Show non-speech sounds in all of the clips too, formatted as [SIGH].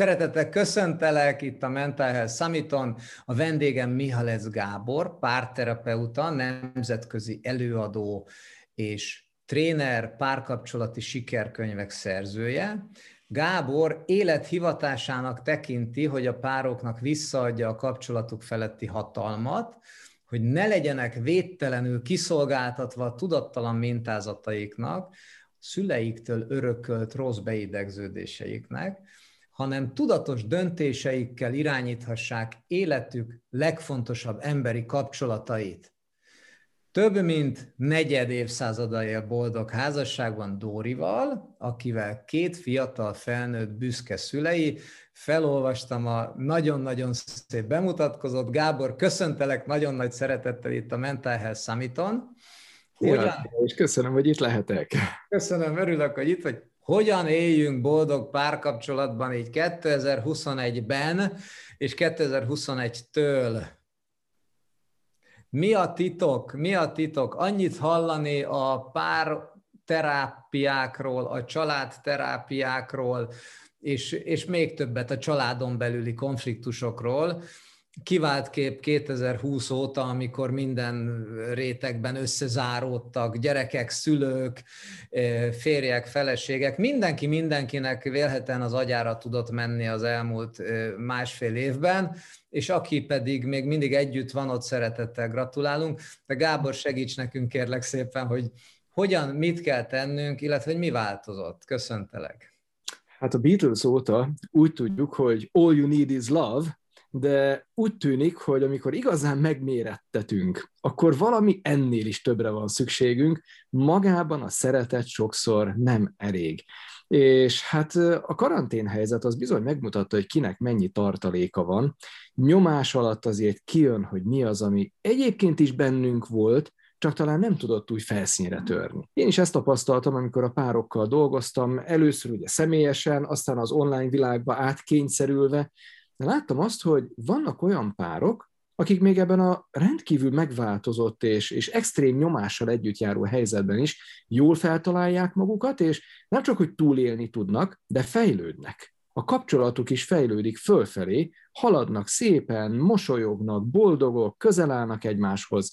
Szeretettel köszöntelek itt a Mental Health Summiton. A vendégem Mihalec Gábor, párterapeuta, nemzetközi előadó és tréner, párkapcsolati sikerkönyvek szerzője. Gábor élethivatásának tekinti, hogy a pároknak visszaadja a kapcsolatuk feletti hatalmat, hogy ne legyenek védtelenül kiszolgáltatva a tudattalan mintázataiknak, szüleiktől örökölt rossz beidegződéseiknek, hanem tudatos döntéseikkel irányíthassák életük legfontosabb emberi kapcsolatait. Több mint negyed évszázada él boldog házasságban Dórival, akivel két fiatal felnőtt büszke szülei. Felolvastam a nagyon-nagyon szép bemutatkozott. Gábor, köszöntelek nagyon nagy szeretettel itt a Mental Health Summiton. Hogyan... Ja, és köszönöm, hogy itt lehetek. Köszönöm, örülök, hogy itt vagy hogyan éljünk boldog párkapcsolatban így 2021-ben és 2021-től. Mi a titok? Mi a titok? Annyit hallani a pár terápiákról, a családterápiákról, és, és még többet a családon belüli konfliktusokról, kivált kép 2020 óta, amikor minden rétegben összezáródtak, gyerekek, szülők, eh, férjek, feleségek, mindenki mindenkinek vélhetően az agyára tudott menni az elmúlt eh, másfél évben, és aki pedig még mindig együtt van, ott szeretettel gratulálunk. De Gábor, segíts nekünk kérlek szépen, hogy hogyan, mit kell tennünk, illetve hogy mi változott. Köszöntelek. Hát a Beatles óta úgy tudjuk, hogy all you need is love, de úgy tűnik, hogy amikor igazán megmérettetünk, akkor valami ennél is többre van szükségünk, magában a szeretet sokszor nem elég. És hát a karanténhelyzet az bizony megmutatta, hogy kinek mennyi tartaléka van. Nyomás alatt azért kijön, hogy mi az, ami egyébként is bennünk volt, csak talán nem tudott úgy felszínre törni. Én is ezt tapasztaltam, amikor a párokkal dolgoztam, először ugye személyesen, aztán az online világba átkényszerülve, de láttam azt, hogy vannak olyan párok, akik még ebben a rendkívül megváltozott és, és extrém nyomással együtt járó helyzetben is jól feltalálják magukat, és nem csak, hogy túlélni tudnak, de fejlődnek. A kapcsolatuk is fejlődik fölfelé, haladnak szépen, mosolyognak, boldogok, közel állnak egymáshoz,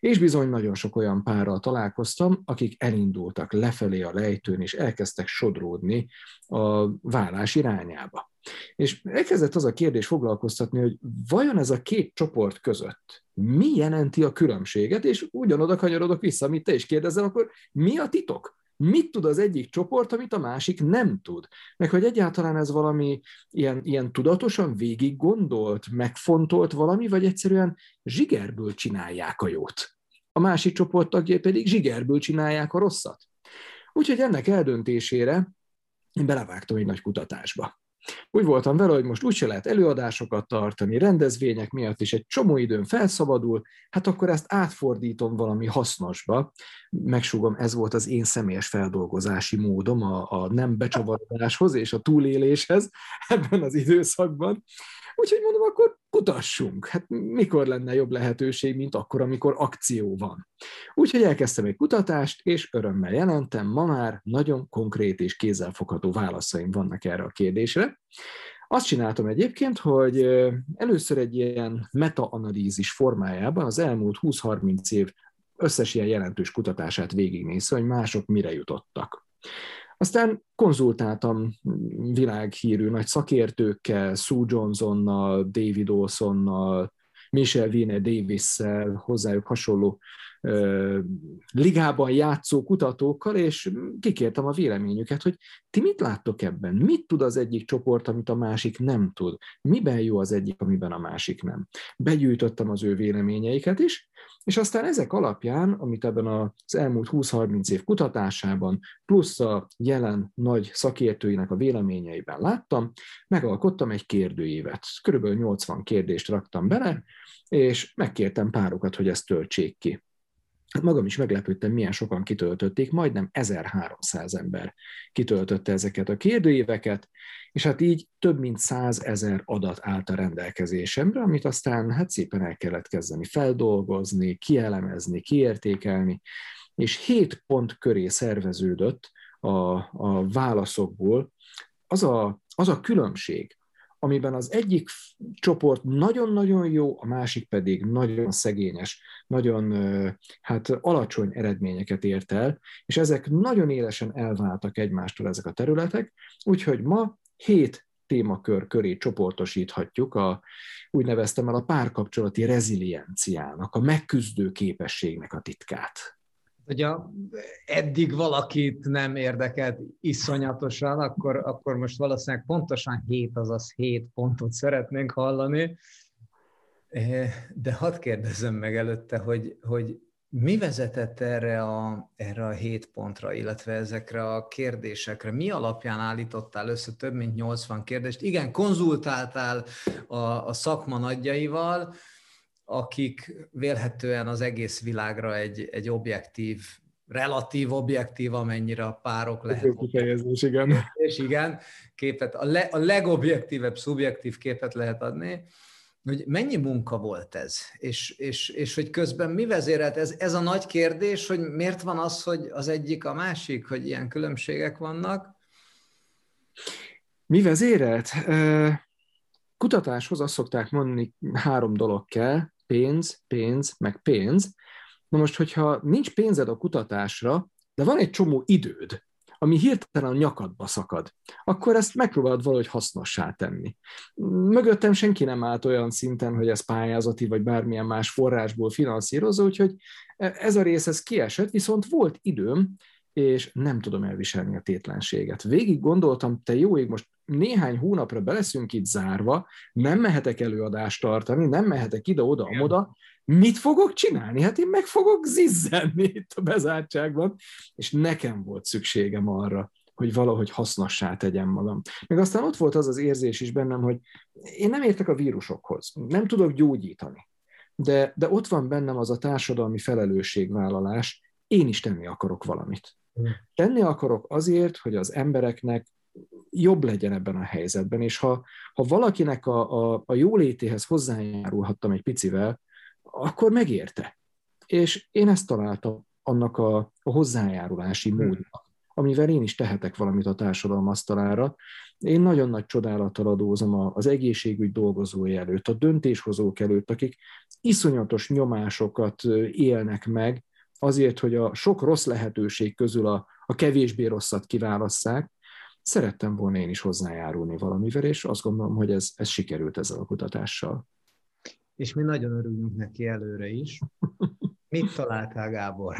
és bizony nagyon sok olyan párral találkoztam, akik elindultak lefelé a lejtőn, és elkezdtek sodródni a vállás irányába. És elkezdett az a kérdés foglalkoztatni, hogy vajon ez a két csoport között mi jelenti a különbséget, és ugyanoda kanyarodok vissza, amit te is kérdezel, akkor mi a titok? Mit tud az egyik csoport, amit a másik nem tud? Meg hogy egyáltalán ez valami ilyen, ilyen tudatosan végig gondolt, megfontolt valami, vagy egyszerűen zsigerből csinálják a jót? A másik csoport tagjai pedig zsigerből csinálják a rosszat. Úgyhogy ennek eldöntésére én belevágtam egy nagy kutatásba. Úgy voltam vele, hogy most úgyse lehet előadásokat tartani, rendezvények miatt is egy csomó időn felszabadul, hát akkor ezt átfordítom valami hasznosba. Megsugom, ez volt az én személyes feldolgozási módom a, a nem becsavarodáshoz és a túléléshez [LAUGHS] ebben az időszakban. Úgyhogy mondom, akkor kutassunk. Hát mikor lenne jobb lehetőség, mint akkor, amikor akció van. Úgyhogy elkezdtem egy kutatást, és örömmel jelentem, ma már nagyon konkrét és kézzelfogható válaszaim vannak erre a kérdésre. Azt csináltam egyébként, hogy először egy ilyen metaanalízis formájában az elmúlt 20-30 év összes ilyen jelentős kutatását végignézve, hogy mások mire jutottak. Aztán konzultáltam világhírű nagy szakértőkkel, Sue Johnsonnal, David Olsonnal, Michelle Wiener Davis-szel, hozzájuk hasonló ligában játszó kutatókkal, és kikértem a véleményüket, hogy ti mit láttok ebben? Mit tud az egyik csoport, amit a másik nem tud? Miben jó az egyik, amiben a másik nem? Begyűjtöttem az ő véleményeiket is, és aztán ezek alapján, amit ebben az elmúlt 20-30 év kutatásában, plusz a jelen nagy szakértőinek a véleményeiben láttam, megalkottam egy kérdőívet. Körülbelül 80 kérdést raktam bele, és megkértem párokat, hogy ezt töltsék ki. Magam is meglepődtem, milyen sokan kitöltötték, majdnem 1300 ember kitöltötte ezeket a kérdőíveket, és hát így több mint 100 ezer adat állt a rendelkezésemre, amit aztán hát szépen el kellett kezdeni feldolgozni, kielemezni, kiértékelni, és hét pont köré szerveződött a, a válaszokból az a, az a különbség, amiben az egyik csoport nagyon-nagyon jó, a másik pedig nagyon szegényes, nagyon hát alacsony eredményeket ért el, és ezek nagyon élesen elváltak egymástól ezek a területek, úgyhogy ma hét témakör köré csoportosíthatjuk a, úgy neveztem el a párkapcsolati rezilienciának, a megküzdő képességnek a titkát a, eddig valakit nem érdekelt iszonyatosan, akkor, akkor most valószínűleg pontosan 7, azaz 7 pontot szeretnénk hallani. Eh, de hadd kérdezzem meg előtte, hogy, hogy mi vezetett erre a, erre a hét pontra, illetve ezekre a kérdésekre? Mi alapján állítottál össze több mint 80 kérdést? Igen, konzultáltál a, a szakma nagyjaival, akik vélhetően az egész világra egy, egy objektív, relatív objektív, amennyire a párok lehet. Kifejezés, igen. És igen, képet, a, le, a legobjektívebb, szubjektív képet lehet adni, hogy mennyi munka volt ez, és, és, és hogy közben mi vezérelt ez, ez a nagy kérdés, hogy miért van az, hogy az egyik a másik, hogy ilyen különbségek vannak? Mi vezérelt? Kutatáshoz azt szokták mondani, három dolog kell pénz, pénz, meg pénz. Na most, hogyha nincs pénzed a kutatásra, de van egy csomó időd, ami hirtelen a nyakadba szakad, akkor ezt megpróbálod valahogy hasznossá tenni. Mögöttem senki nem állt olyan szinten, hogy ez pályázati vagy bármilyen más forrásból finanszírozza, úgyhogy ez a rész ez kiesett, viszont volt időm, és nem tudom elviselni a tétlenséget. Végig gondoltam, te jó ég, most néhány hónapra beleszünk itt zárva, nem mehetek előadást tartani, nem mehetek ide-oda, amoda, mit fogok csinálni? Hát én meg fogok zizzenni itt a bezártságban, és nekem volt szükségem arra, hogy valahogy hasznossá tegyem magam. Meg aztán ott volt az az érzés is bennem, hogy én nem értek a vírusokhoz, nem tudok gyógyítani, de, de ott van bennem az a társadalmi felelősségvállalás, én is tenni akarok valamit. Mm. Tenni akarok azért, hogy az embereknek jobb legyen ebben a helyzetben, és ha, ha valakinek a, a, a jólétéhez hozzájárulhattam egy picivel, akkor megérte. És én ezt találtam annak a, a hozzájárulási hmm. módnak, amivel én is tehetek valamit a társadalom asztalára. Én nagyon nagy csodálattal adózom az egészségügy dolgozói előtt, a döntéshozók előtt, akik iszonyatos nyomásokat élnek meg, azért, hogy a sok rossz lehetőség közül a, a kevésbé rosszat kiválasszák, szerettem volna én is hozzájárulni valamivel, és azt gondolom, hogy ez, ez sikerült ezzel a kutatással. És mi nagyon örülünk neki előre is. Mit találtál, Gábor?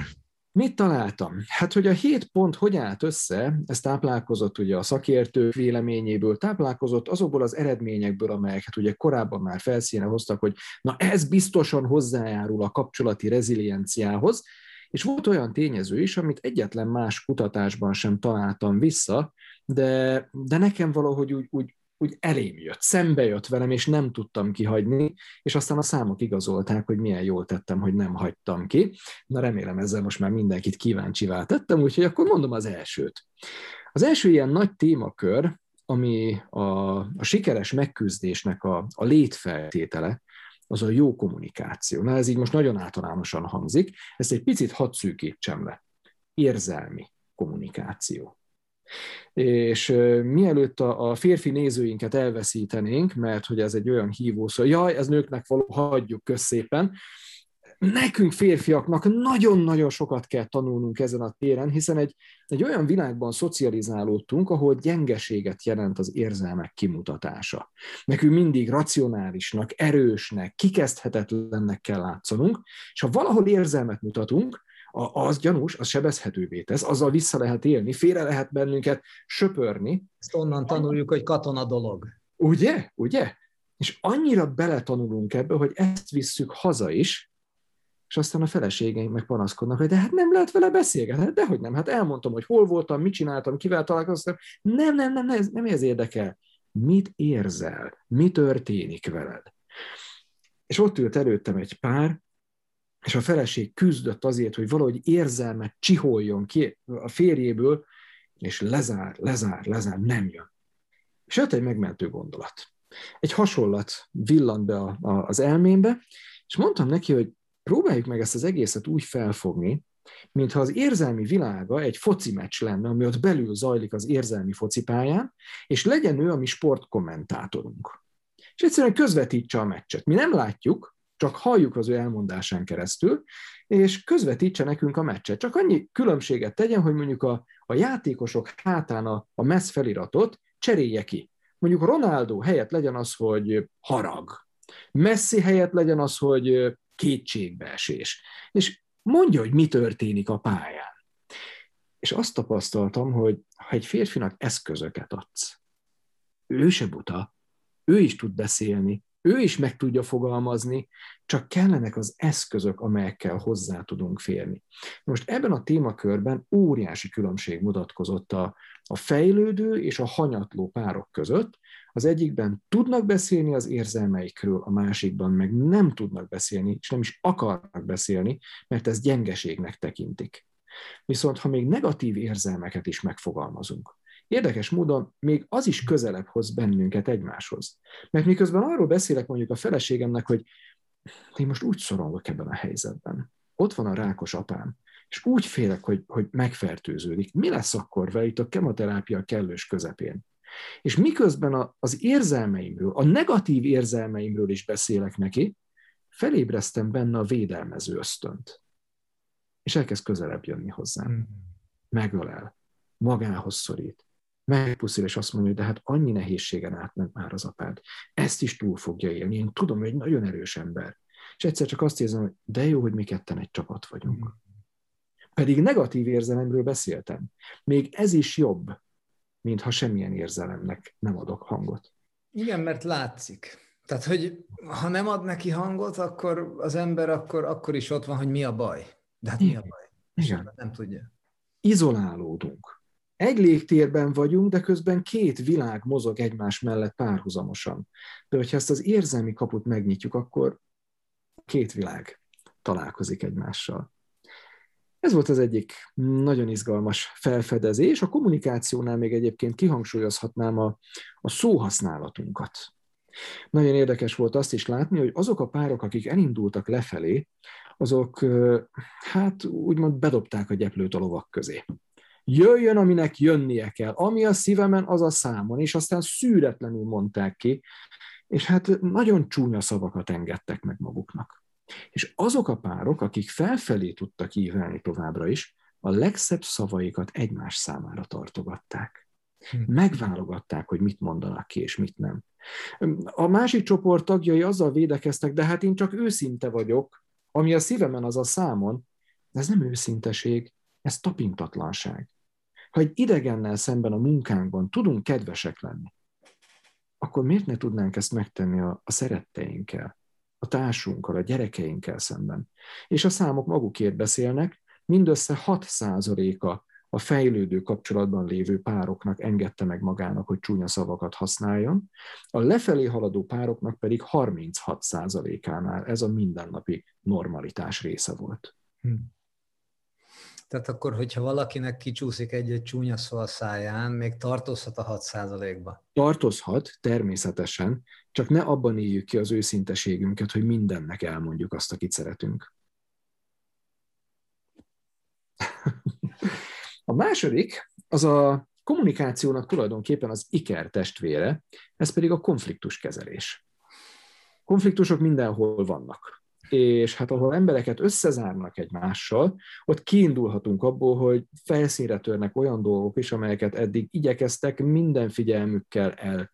Mit találtam? Hát, hogy a hét pont hogy állt össze, ez táplálkozott ugye a szakértők véleményéből, táplálkozott azokból az eredményekből, amelyeket ugye korábban már felszíne hoztak, hogy na ez biztosan hozzájárul a kapcsolati rezilienciához, és volt olyan tényező is, amit egyetlen más kutatásban sem találtam vissza, de, de nekem valahogy úgy, úgy, úgy elém jött, szembe jött velem, és nem tudtam kihagyni, és aztán a számok igazolták, hogy milyen jól tettem, hogy nem hagytam ki. Na remélem ezzel most már mindenkit kíváncsivá tettem, úgyhogy akkor mondom az elsőt. Az első ilyen nagy témakör, ami a, a sikeres megküzdésnek a, a létfeltétele, az a jó kommunikáció. Na ez így most nagyon általánosan hangzik, ezt egy picit hadd szűkítsem le. Érzelmi kommunikáció. És mielőtt a, a férfi nézőinket elveszítenénk, mert hogy ez egy olyan hívó szó, jaj, ez nőknek való, hagyjuk közszépen, nekünk férfiaknak nagyon-nagyon sokat kell tanulnunk ezen a téren, hiszen egy, egy olyan világban szocializálódtunk, ahol gyengeséget jelent az érzelmek kimutatása. Nekünk mindig racionálisnak, erősnek, kikezdhetetlennek kell látszanunk, és ha valahol érzelmet mutatunk, az gyanús, az sebezhetővé tesz, azzal vissza lehet élni, félre lehet bennünket söpörni. Ezt onnan tanuljuk, hogy katona dolog. Ugye? Ugye? És annyira beletanulunk ebbe, hogy ezt visszük haza is, és aztán a feleségeink meg panaszkodnak, hogy de hát nem lehet vele beszélgetni. Hát dehogy nem, hát elmondtam, hogy hol voltam, mit csináltam, kivel találkoztam. Nem, nem, nem, nem, ez, nem ez érdekel. Mit érzel? Mi történik veled? És ott ült előttem egy pár, és a feleség küzdött azért, hogy valahogy érzelmet csiholjon ki a férjéből, és lezár, lezár, lezár, nem jön. És jött egy megmentő gondolat. Egy hasonlat villant be a, a, az elmémbe, és mondtam neki, hogy próbáljuk meg ezt az egészet úgy felfogni, mintha az érzelmi világa egy foci meccs lenne, ami ott belül zajlik az érzelmi focipályán, és legyen ő a mi sportkommentátorunk. És egyszerűen közvetítse a meccset. Mi nem látjuk, csak halljuk az ő elmondásán keresztül, és közvetítse nekünk a meccset. Csak annyi különbséget tegyen, hogy mondjuk a, a játékosok hátán a, a messz feliratot cserélje ki. Mondjuk Ronaldo helyett legyen az, hogy harag. Messi helyett legyen az, hogy kétségbeesés. És mondja, hogy mi történik a pályán. És azt tapasztaltam, hogy ha egy férfinak eszközöket adsz, ő se buta, ő is tud beszélni, ő is meg tudja fogalmazni, csak kellenek az eszközök, amelyekkel hozzá tudunk férni. Most ebben a témakörben óriási különbség mutatkozott a, a fejlődő és a hanyatló párok között. Az egyikben tudnak beszélni az érzelmeikről, a másikban meg nem tudnak beszélni, és nem is akarnak beszélni, mert ez gyengeségnek tekintik. Viszont ha még negatív érzelmeket is megfogalmazunk, Érdekes módon még az is közelebb hoz bennünket egymáshoz. Mert miközben arról beszélek mondjuk a feleségemnek, hogy én most úgy szorongok ebben a helyzetben. Ott van a rákos apám, és úgy félek, hogy, hogy megfertőződik. Mi lesz akkor vele itt a kemoterápia kellős közepén? És miközben a, az érzelmeimről, a negatív érzelmeimről is beszélek neki, felébreztem benne a védelmező ösztönt. És elkezd közelebb jönni hozzám. Hmm. Megölel, magához szorít, megpuszil, és azt mondja, hogy de hát annyi nehézségen átment már az apád. Ezt is túl fogja élni. Én tudom, hogy egy nagyon erős ember. És egyszer csak azt érzem, hogy de jó, hogy mi ketten egy csapat vagyunk. Pedig negatív érzelemről beszéltem. Még ez is jobb, mint ha semmilyen érzelemnek nem adok hangot. Igen, mert látszik. Tehát, hogy ha nem ad neki hangot, akkor az ember akkor, akkor is ott van, hogy mi a baj. De hát mi a baj? Igen. Nem tudja. Izolálódunk. Egy légtérben vagyunk, de közben két világ mozog egymás mellett párhuzamosan. De hogyha ezt az érzelmi kaput megnyitjuk, akkor két világ találkozik egymással. Ez volt az egyik nagyon izgalmas felfedezés. A kommunikációnál még egyébként kihangsúlyozhatnám a, a szóhasználatunkat. Nagyon érdekes volt azt is látni, hogy azok a párok, akik elindultak lefelé, azok hát úgymond bedobták a gyeplőt a lovak közé jöjjön, aminek jönnie kell. Ami a szívemen, az a számon, és aztán szűretlenül mondták ki, és hát nagyon csúnya szavakat engedtek meg maguknak. És azok a párok, akik felfelé tudtak ívelni továbbra is, a legszebb szavaikat egymás számára tartogatták. Hm. Megválogatták, hogy mit mondanak ki, és mit nem. A másik csoport tagjai azzal védekeztek, de hát én csak őszinte vagyok, ami a szívemen, az a számon, de ez nem őszinteség, ez tapintatlanság. Ha egy idegennel szemben a munkánkban tudunk kedvesek lenni, akkor miért ne tudnánk ezt megtenni a, a szeretteinkkel, a társunkkal, a gyerekeinkkel szemben? És a számok magukért beszélnek, mindössze 6%-a a fejlődő kapcsolatban lévő pároknak engedte meg magának, hogy csúnya szavakat használjon, a lefelé haladó pároknak pedig 36%-ánál ez a mindennapi normalitás része volt. Hmm. Tehát akkor, hogyha valakinek kicsúszik egy-egy csúnya szó a száján, még tartozhat a 6%-ba? Tartozhat, természetesen, csak ne abban éljük ki az őszinteségünket, hogy mindennek elmondjuk azt, akit szeretünk. [LAUGHS] A második, az a kommunikációnak tulajdonképpen az iker testvére, ez pedig a konfliktuskezelés. Konfliktusok mindenhol vannak és hát ahol embereket összezárnak egymással, ott kiindulhatunk abból, hogy felszínre törnek olyan dolgok is, amelyeket eddig igyekeztek minden figyelmükkel el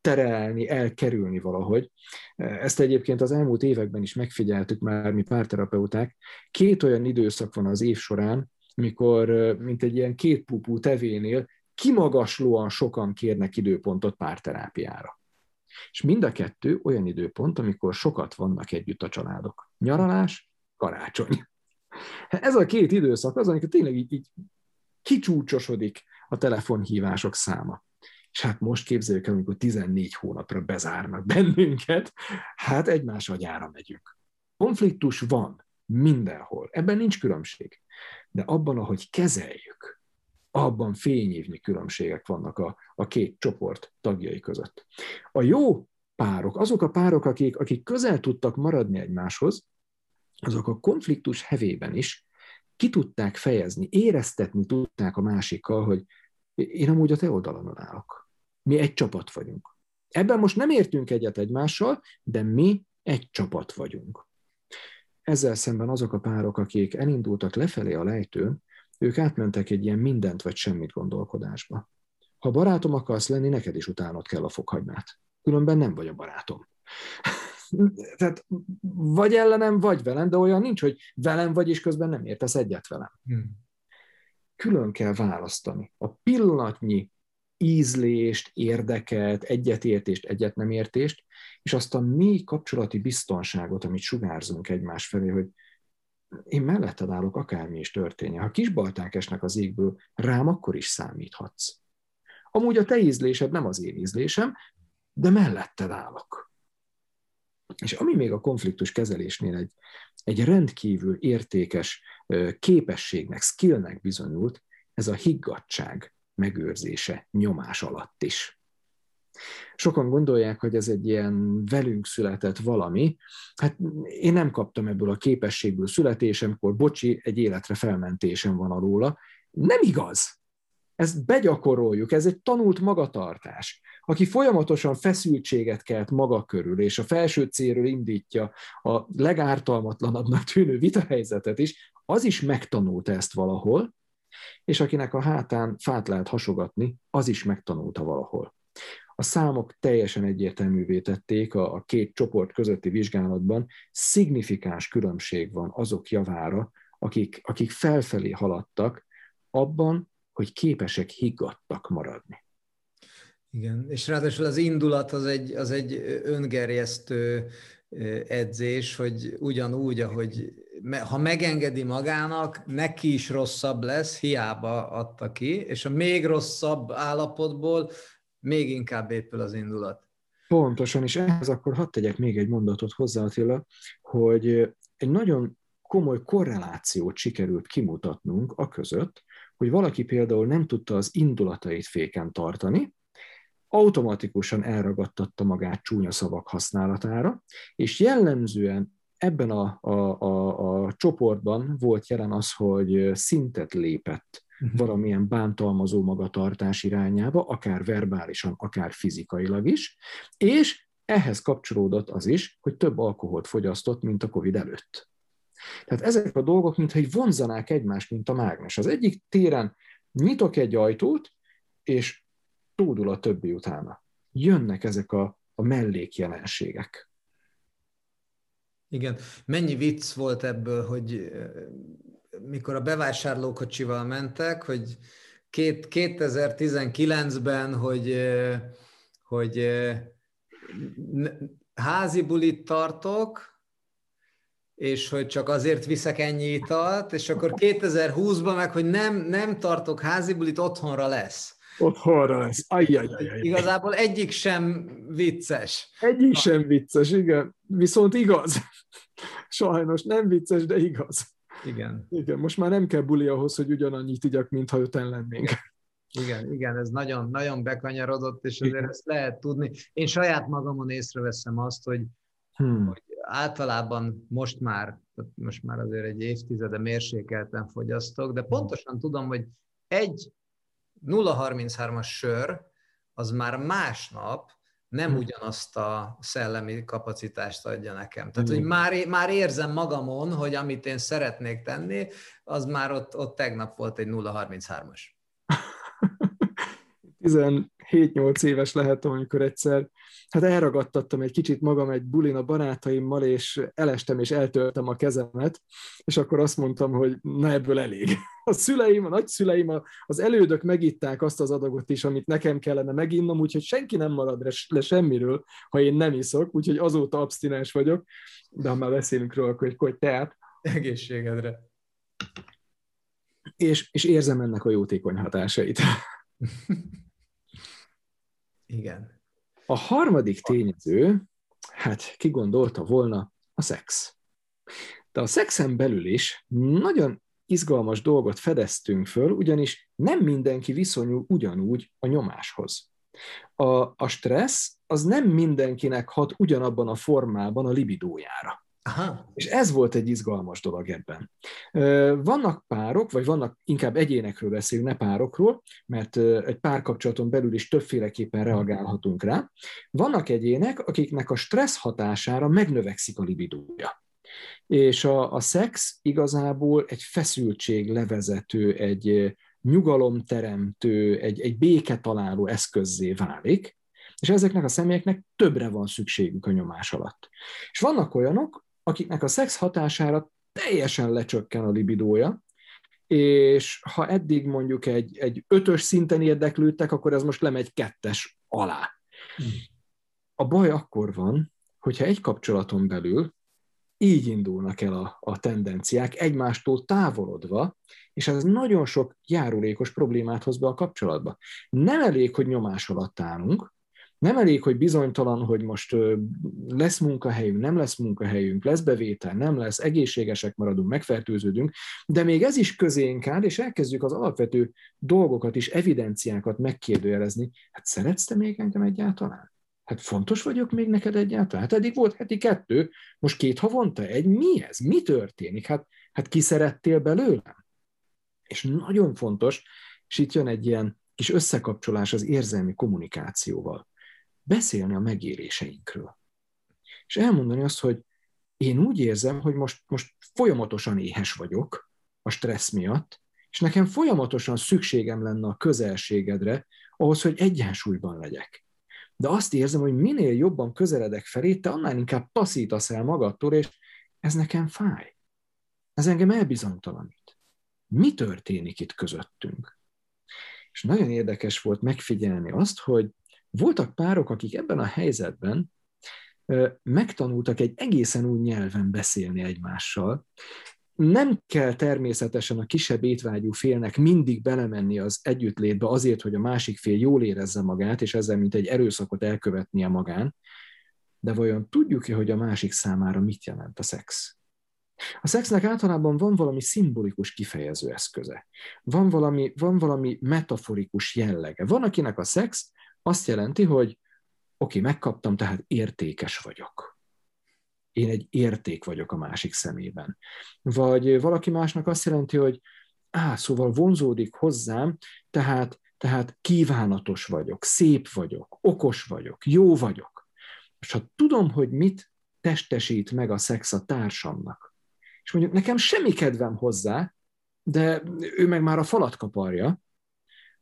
terelni, elkerülni valahogy. Ezt egyébként az elmúlt években is megfigyeltük már mi párterapeuták. Két olyan időszak van az év során, mikor, mint egy ilyen két pupú tevénél, kimagaslóan sokan kérnek időpontot párterápiára. És mind a kettő olyan időpont, amikor sokat vannak együtt a családok. Nyaralás, karácsony. Ez a két időszak az, amikor tényleg így, így kicsúcsosodik a telefonhívások száma. És hát most képzeljük el, amikor 14 hónapra bezárnak bennünket, hát egymás agyára megyünk. Konfliktus van mindenhol, ebben nincs különbség. De abban, ahogy kezeljük, abban fényévnyi különbségek vannak a, a két csoport tagjai között. A jó párok, azok a párok, akik, akik közel tudtak maradni egymáshoz, azok a konfliktus hevében is ki tudták fejezni, éreztetni tudták a másikkal, hogy én amúgy a te oldalon állok. Mi egy csapat vagyunk. Ebben most nem értünk egyet egymással, de mi egy csapat vagyunk. Ezzel szemben azok a párok, akik elindultak lefelé a lejtőn, ők átmentek egy ilyen mindent vagy semmit gondolkodásba. Ha barátom akarsz lenni, neked is utánod kell a fokhagymát. Különben nem vagy a barátom. [LAUGHS] Tehát vagy ellenem, vagy velem, de olyan nincs, hogy velem vagy, és közben nem értesz egyet velem. Hmm. Külön kell választani. A pillanatnyi ízlést, érdeket, egyetértést, egyet nem értést, és azt a mély kapcsolati biztonságot, amit sugárzunk egymás felé, hogy én melletted állok, akármi is történjen. Ha kisbalták esnek az égből, rám akkor is számíthatsz. Amúgy a te ízlésed nem az én ízlésem, de melletted állok. És ami még a konfliktus kezelésnél egy, egy rendkívül értékes képességnek, skillnek bizonyult, ez a higgadság megőrzése nyomás alatt is. Sokan gondolják, hogy ez egy ilyen velünk született valami. Hát én nem kaptam ebből a képességből születésemkor, bocsi, egy életre felmentésem van alóla. Nem igaz. Ezt begyakoroljuk, ez egy tanult magatartás. Aki folyamatosan feszültséget kelt maga körül, és a felső célről indítja a legártalmatlanabbnak tűnő vitahelyzetet is, az is megtanulta ezt valahol, és akinek a hátán fát lehet hasogatni, az is megtanulta valahol. A számok teljesen egyértelművé tették a, a két csoport közötti vizsgálatban, szignifikáns különbség van azok javára, akik, akik felfelé haladtak, abban, hogy képesek higgadtak maradni. Igen, és ráadásul az indulat az egy, az egy öngerjesztő edzés, hogy ugyanúgy, ahogy ha megengedi magának, neki is rosszabb lesz, hiába adta ki, és a még rosszabb állapotból még inkább épül az indulat. Pontosan, és ehhez akkor hadd tegyek még egy mondatot hozzá, Attila, hogy egy nagyon komoly korrelációt sikerült kimutatnunk a között, hogy valaki például nem tudta az indulatait féken tartani, automatikusan elragadtatta magát csúnya szavak használatára, és jellemzően ebben a, a, a, a csoportban volt jelen az, hogy szintet lépett. Valamilyen bántalmazó magatartás irányába, akár verbálisan, akár fizikailag is, és ehhez kapcsolódott az is, hogy több alkoholt fogyasztott, mint a COVID előtt. Tehát ezek a dolgok, mintha egy vonzanák egymást, mint a mágnes. Az egyik téren nyitok egy ajtót, és tódul a többi utána. Jönnek ezek a, a mellékjelenségek. Igen. Mennyi vicc volt ebből, hogy mikor a bevásárlókocsival mentek, hogy két, 2019-ben, hogy, hogy házi bulit tartok, és hogy csak azért viszek ennyi italt, és akkor 2020-ban meg, hogy nem, nem tartok házi bulit, otthonra lesz. Otthonra lesz. Ajjajajaj. Igazából egyik sem vicces. Egyik sem vicces, igen. Viszont igaz. Sajnos nem vicces, de igaz. Igen. Igen, most már nem kell buli ahhoz, hogy ugyanannyit igyak, mintha öten lennénk. Igen, igen, ez nagyon, nagyon bekanyarodott, és azért igen. ezt lehet tudni. Én saját magamon észreveszem azt, hogy, hmm. hogy általában most már, most már azért egy évtizede mérsékelten fogyasztok, de pontosan tudom, hogy egy 0,33-as sör, az már másnap nem hmm. ugyanazt a szellemi kapacitást adja nekem. Tehát, hogy már, már érzem magamon, hogy amit én szeretnék tenni, az már ott, ott tegnap volt egy 0,33-as. [LAUGHS] 17-8 éves lehet, amikor egyszer hát elragadtattam egy kicsit magam egy bulin a barátaimmal, és elestem és eltöltem a kezemet, és akkor azt mondtam, hogy na ebből elég. A szüleim, a nagyszüleim, az elődök megitták azt az adagot is, amit nekem kellene meginnom, úgyhogy senki nem marad le semmiről, ha én nem iszok, úgyhogy azóta abstinens vagyok, de ha már beszélünk róla, akkor egy kogy teát. Egészségedre. És, és érzem ennek a jótékony hatásait. [LAUGHS] Igen. A harmadik tényező, hát ki gondolta volna, a szex. De a szexen belül is nagyon izgalmas dolgot fedeztünk föl, ugyanis nem mindenki viszonyul ugyanúgy a nyomáshoz. A, a stressz az nem mindenkinek hat ugyanabban a formában a libidójára. Aha. És ez volt egy izgalmas dolog ebben. Vannak párok, vagy vannak inkább egyénekről beszélünk, ne párokról, mert egy párkapcsolaton belül is többféleképpen reagálhatunk rá. Vannak egyének, akiknek a stressz hatására megnövekszik a libidója. És a, a szex igazából egy feszültség levezető, egy nyugalomteremtő, egy, egy béketaláló eszközzé válik, és ezeknek a személyeknek többre van szükségük a nyomás alatt. És vannak olyanok, akiknek a szex hatására teljesen lecsökken a libidója, és ha eddig mondjuk egy, egy ötös szinten érdeklődtek, akkor ez most lemegy kettes alá. A baj akkor van, hogyha egy kapcsolaton belül így indulnak el a, a tendenciák, egymástól távolodva, és ez nagyon sok járulékos problémát hoz be a kapcsolatba. Nem elég, hogy nyomás alatt állunk, nem elég, hogy bizonytalan, hogy most lesz munkahelyünk, nem lesz munkahelyünk, lesz bevétel, nem lesz, egészségesek maradunk, megfertőződünk, de még ez is közénk áll, és elkezdjük az alapvető dolgokat is, evidenciákat megkérdőjelezni. Hát szeretsz te még engem egyáltalán? Hát fontos vagyok még neked egyáltalán? Hát eddig volt heti kettő, most két havonta egy. Mi ez? Mi történik? Hát, hát ki szerettél belőlem? És nagyon fontos, és itt jön egy ilyen kis összekapcsolás az érzelmi kommunikációval beszélni a megéréseinkről. És elmondani azt, hogy én úgy érzem, hogy most, most folyamatosan éhes vagyok a stressz miatt, és nekem folyamatosan szükségem lenne a közelségedre, ahhoz, hogy egyensúlyban legyek. De azt érzem, hogy minél jobban közeledek felé, te annál inkább taszítasz el magadtól, és ez nekem fáj. Ez engem elbizonytalanít. Mi történik itt közöttünk? És nagyon érdekes volt megfigyelni azt, hogy voltak párok, akik ebben a helyzetben megtanultak egy egészen új nyelven beszélni egymással. Nem kell természetesen a kisebb étvágyú félnek mindig belemenni az együttlétbe azért, hogy a másik fél jól érezze magát, és ezzel mint egy erőszakot elkövetnie magán, de vajon tudjuk-e, hogy a másik számára mit jelent a szex? A szexnek általában van valami szimbolikus kifejező eszköze. Van valami, van valami metaforikus jellege. Van, akinek a szex azt jelenti, hogy oké, megkaptam, tehát értékes vagyok. Én egy érték vagyok a másik szemében. Vagy valaki másnak azt jelenti, hogy á, szóval vonzódik hozzám, tehát, tehát kívánatos vagyok, szép vagyok, okos vagyok, jó vagyok. És ha tudom, hogy mit testesít meg a szex a társamnak, és mondjuk nekem semmi kedvem hozzá, de ő meg már a falat kaparja,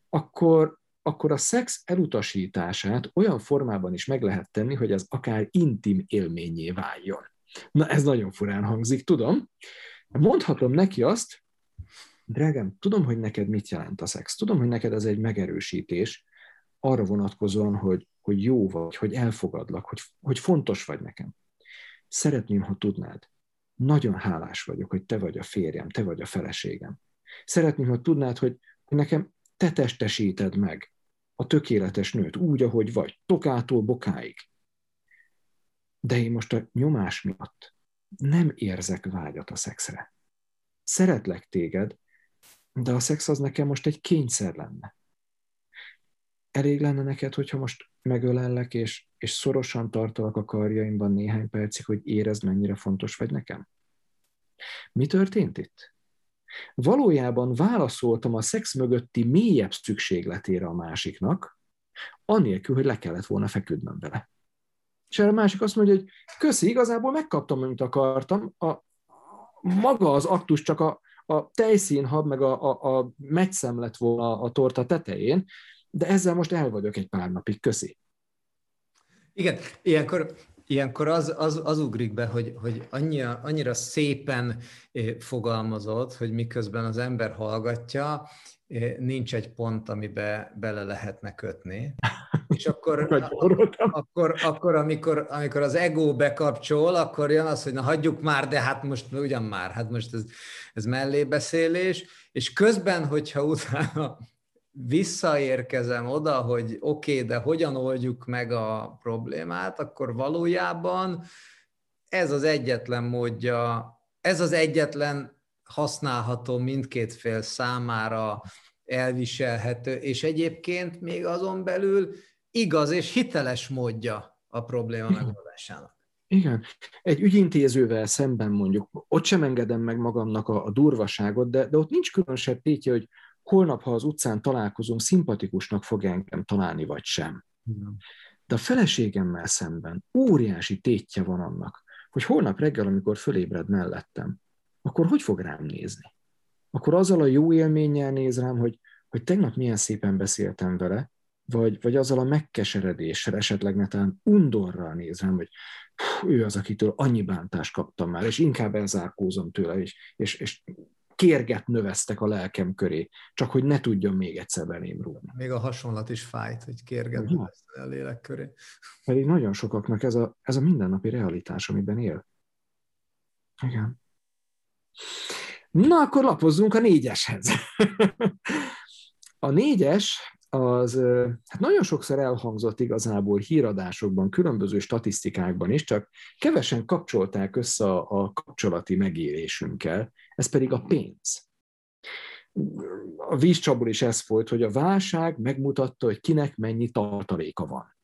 akkor akkor a szex elutasítását olyan formában is meg lehet tenni, hogy ez akár intim élményé váljon. Na, ez nagyon furán hangzik, tudom. Mondhatom neki azt, drágám, tudom, hogy neked mit jelent a szex, tudom, hogy neked ez egy megerősítés, arra vonatkozóan, hogy, hogy jó vagy, hogy elfogadlak, hogy, hogy fontos vagy nekem. Szeretném, ha tudnád. Nagyon hálás vagyok, hogy te vagy a férjem, te vagy a feleségem. Szeretném, hogy tudnád, hogy nekem te testesíted meg a tökéletes nőt, úgy, ahogy vagy, tokától bokáig. De én most a nyomás miatt nem érzek vágyat a szexre. Szeretlek téged, de a szex az nekem most egy kényszer lenne. Elég lenne neked, hogyha most megölellek, és, és szorosan tartalak a karjaimban néhány percig, hogy érezd, mennyire fontos vagy nekem? Mi történt itt? Valójában válaszoltam a szex mögötti mélyebb szükségletére a másiknak, anélkül, hogy le kellett volna feküdnöm vele. És erre a másik azt mondja, hogy köszi, igazából megkaptam, amit akartam, a, maga az aktus csak a, a tejszínhab, meg a, a, a megszem lett volna a torta tetején, de ezzel most el vagyok egy pár napig, köszi. Igen, ilyenkor ilyenkor az, az, az ugrik be, hogy, hogy annyira, annyira szépen fogalmazott, hogy miközben az ember hallgatja, nincs egy pont, amibe bele lehetne kötni. És akkor, [LAUGHS] akkor, akkor amikor, amikor az ego bekapcsol, akkor jön az, hogy na hagyjuk már, de hát most ugyan már, hát most ez, ez mellébeszélés, és közben, hogyha utána visszaérkezem oda, hogy oké, okay, de hogyan oldjuk meg a problémát, akkor valójában ez az egyetlen módja, ez az egyetlen használható mindkét fél számára elviselhető, és egyébként még azon belül igaz és hiteles módja a probléma megoldásának. Igen. Egy ügyintézővel szemben mondjuk, ott sem engedem meg magamnak a, a durvaságot, de, de ott nincs különösebb tétje, hogy holnap, ha az utcán találkozom, szimpatikusnak fog engem találni, vagy sem. De a feleségemmel szemben óriási tétje van annak, hogy holnap reggel, amikor fölébred mellettem, akkor hogy fog rám nézni? Akkor azzal a jó élménnyel néz rám, hogy, hogy tegnap milyen szépen beszéltem vele, vagy, vagy azzal a megkeseredéssel, esetleg netán undorral néz rám, hogy ő az, akitől annyi bántást kaptam már, és inkább elzárkózom tőle, és, és, és kérget növesztek a lelkem köré, csak hogy ne tudjon még egyszer belém rúgni. Még a hasonlat is fájt, hogy kérget növesztek a lélek köré. Pedig nagyon sokaknak ez a, ez a mindennapi realitás, amiben él. Igen. Na, akkor lapozzunk a négyeshez. [LAUGHS] a négyes az hát nagyon sokszor elhangzott igazából híradásokban, különböző statisztikákban is, csak kevesen kapcsolták össze a, kapcsolati megélésünkkel, ez pedig a pénz. A vízcsapból is ez folyt, hogy a válság megmutatta, hogy kinek mennyi tartaléka van.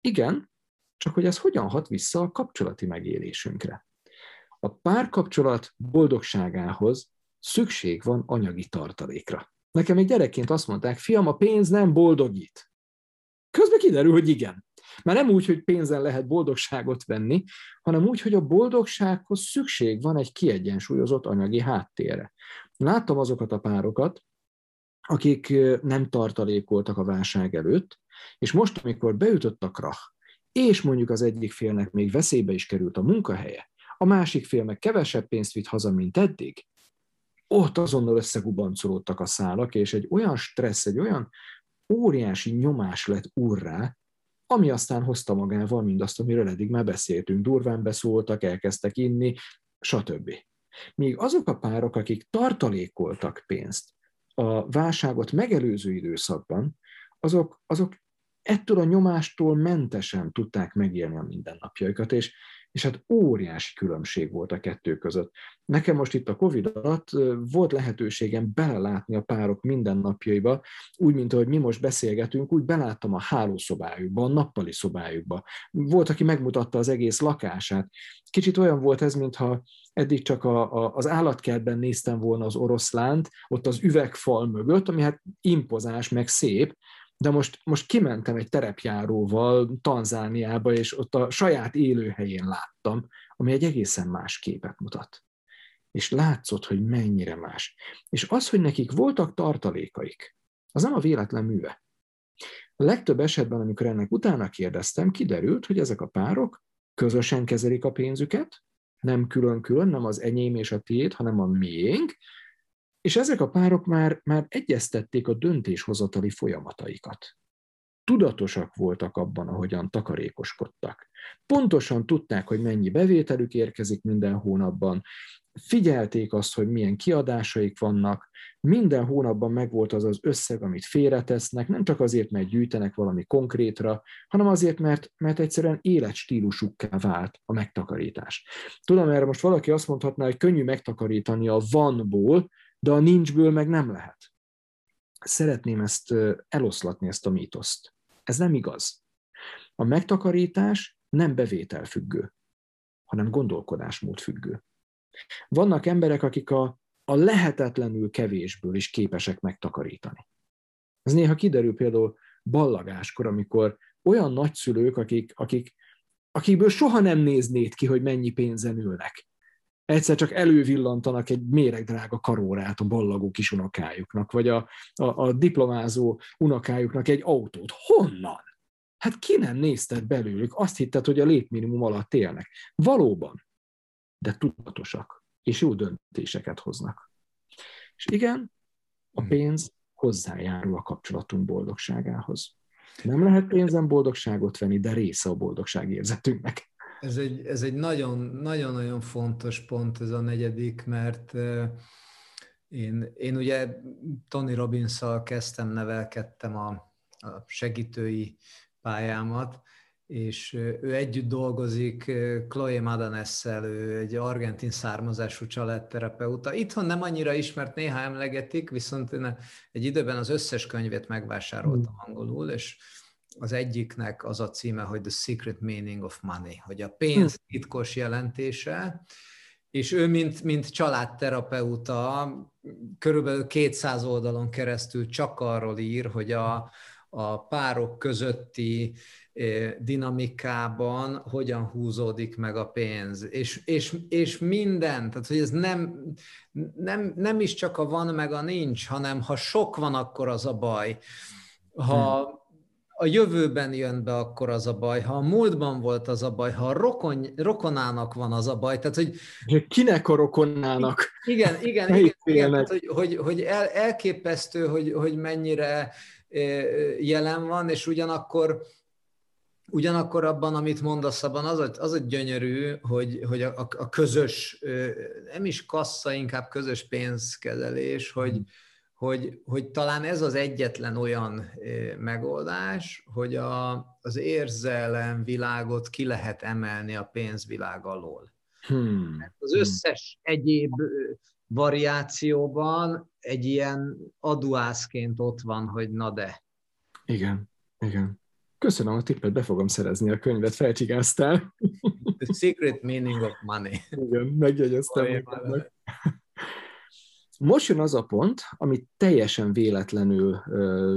Igen, csak hogy ez hogyan hat vissza a kapcsolati megélésünkre. A párkapcsolat boldogságához szükség van anyagi tartalékra. Nekem egy gyerekként azt mondták, fiam, a pénz nem boldogít. Közben kiderül, hogy igen. Már nem úgy, hogy pénzen lehet boldogságot venni, hanem úgy, hogy a boldogsághoz szükség van egy kiegyensúlyozott anyagi háttérre. Láttam azokat a párokat, akik nem tartalékoltak a válság előtt, és most, amikor beütött a krach, és mondjuk az egyik félnek még veszélybe is került a munkahelye, a másik fél meg kevesebb pénzt vitt haza, mint eddig, ott azonnal összegubancolódtak a szálak, és egy olyan stressz, egy olyan óriási nyomás lett urrá, ami aztán hozta magával mindazt, amiről eddig már beszéltünk. Durván beszóltak, elkezdtek inni, stb. Míg azok a párok, akik tartalékoltak pénzt a válságot megelőző időszakban, azok, azok ettől a nyomástól mentesen tudták megélni a mindennapjaikat, és, és hát óriási különbség volt a kettő között. Nekem most itt a Covid alatt volt lehetőségem belelátni a párok mindennapjaiba, úgy, mint ahogy mi most beszélgetünk, úgy beláttam a hálószobájukba, a nappali szobájukba. Volt, aki megmutatta az egész lakását. Kicsit olyan volt ez, mintha eddig csak a, a, az állatkertben néztem volna az oroszlánt, ott az üvegfal mögött, ami hát impozás, meg szép, de most, most kimentem egy terepjáróval Tanzániába, és ott a saját élőhelyén láttam, ami egy egészen más képet mutat. És látszott, hogy mennyire más. És az, hogy nekik voltak tartalékaik, az nem a véletlen műve. A legtöbb esetben, amikor ennek utána kérdeztem, kiderült, hogy ezek a párok közösen kezelik a pénzüket, nem külön-külön, nem az enyém és a tiéd, hanem a miénk, és ezek a párok már, már egyeztették a döntéshozatali folyamataikat. Tudatosak voltak abban, ahogyan takarékoskodtak. Pontosan tudták, hogy mennyi bevételük érkezik minden hónapban, figyelték azt, hogy milyen kiadásaik vannak, minden hónapban megvolt az az összeg, amit félretesznek, nem csak azért, mert gyűjtenek valami konkrétra, hanem azért, mert, mert egyszerűen életstílusukká vált a megtakarítás. Tudom, erre most valaki azt mondhatná, hogy könnyű megtakarítani a vanból, de a nincsből meg nem lehet. Szeretném ezt eloszlatni, ezt a mítoszt. Ez nem igaz. A megtakarítás nem bevételfüggő, hanem gondolkodásmód függő. Vannak emberek, akik a, a lehetetlenül kevésből is képesek megtakarítani. Ez néha kiderül például ballagáskor, amikor olyan nagyszülők, akik, akik, akikből soha nem néznéd ki, hogy mennyi pénzen ülnek, egyszer csak elővillantanak egy méregdrága karórát a ballagó kis unokájuknak, vagy a, a, a diplomázó unokájuknak egy autót. Honnan? Hát ki nem nézted belőlük, azt hitted, hogy a létminimum alatt élnek. Valóban, de tudatosak, és jó döntéseket hoznak. És igen, a hmm. pénz hozzájárul a kapcsolatunk boldogságához. Nem lehet pénzen boldogságot venni, de része a boldogság érzetünknek. Ez egy, ez egy nagyon, nagyon-nagyon fontos pont ez a negyedik, mert én, én ugye Tony robbins kezdtem, nevelkedtem a, a segítői pályámat, és ő együtt dolgozik Chloe Madanessel, ő egy argentin származású családterapeuta. Itthon nem annyira ismert, néha emlegetik, viszont én egy időben az összes könyvét megvásároltam angolul, és az egyiknek az a címe, hogy The Secret Meaning of Money, hogy a pénz hm. titkos jelentése, és ő, mint, mint családterapeuta, körülbelül 200 oldalon keresztül csak arról ír, hogy a, a párok közötti eh, dinamikában hogyan húzódik meg a pénz. És, és, és minden, tehát hogy ez nem, nem, nem is csak a van meg a nincs, hanem ha sok van, akkor az a baj. Ha, hmm a jövőben jön be, akkor az a baj, ha a múltban volt az a baj, ha a rokon, rokonának van az a baj, tehát hogy... Kinek a rokonának? Igen, igen, igen, igen. tehát, hogy, hogy, hogy el, elképesztő, hogy, hogy mennyire jelen van, és ugyanakkor Ugyanakkor abban, amit mondasz, abban az a, az a gyönyörű, hogy, hogy a, a közös, nem is kassa, inkább közös pénzkezelés, hogy, hmm hogy, hogy talán ez az egyetlen olyan megoldás, hogy a, az érzelem világot ki lehet emelni a pénzvilág alól. Hmm. Az összes egyéb variációban egy ilyen aduászként ott van, hogy na de. Igen, igen. Köszönöm a tippet, be fogom szerezni a könyvet, felcsigáztál. The Secret Meaning of Money. Igen, megjegyeztem. Most jön az a pont, ami teljesen véletlenül